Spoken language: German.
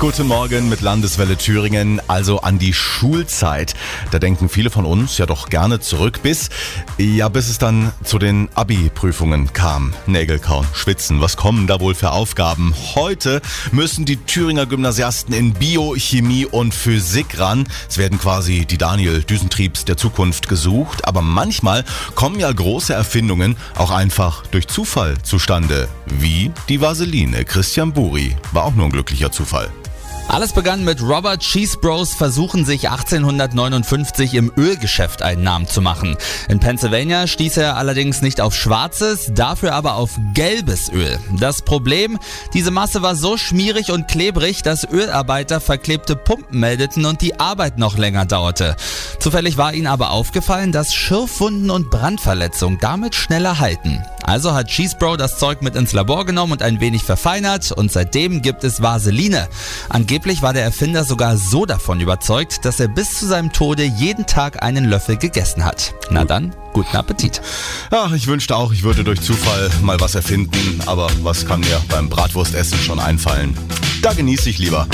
Guten Morgen mit Landeswelle Thüringen, also an die Schulzeit. Da denken viele von uns ja doch gerne zurück, bis, ja, bis es dann zu den Abi-Prüfungen kam. Nägel kauen, schwitzen, was kommen da wohl für Aufgaben? Heute müssen die Thüringer Gymnasiasten in Bio, Chemie und Physik ran. Es werden quasi die Daniel Düsentriebs der Zukunft gesucht, aber manchmal kommen ja große Erfindungen auch einfach durch Zufall zustande. Wie die Vaseline. Christian Buri war auch nur ein glücklicher Zufall. Alles begann mit Robert Cheese Bros versuchen sich 1859 im Ölgeschäft einen Namen zu machen. In Pennsylvania stieß er allerdings nicht auf schwarzes, dafür aber auf gelbes Öl. Das Problem, diese Masse war so schmierig und klebrig, dass Ölarbeiter verklebte Pumpen meldeten und die Arbeit noch länger dauerte. Zufällig war ihnen aber aufgefallen, dass Schürfwunden und Brandverletzungen damit schneller halten. Also hat Cheesebro das Zeug mit ins Labor genommen und ein wenig verfeinert und seitdem gibt es Vaseline. Angeblich war der Erfinder sogar so davon überzeugt, dass er bis zu seinem Tode jeden Tag einen Löffel gegessen hat. Na dann, guten Appetit. Ja, ich wünschte auch, ich würde durch Zufall mal was erfinden, aber was kann mir beim Bratwurstessen schon einfallen? Da genieße ich lieber.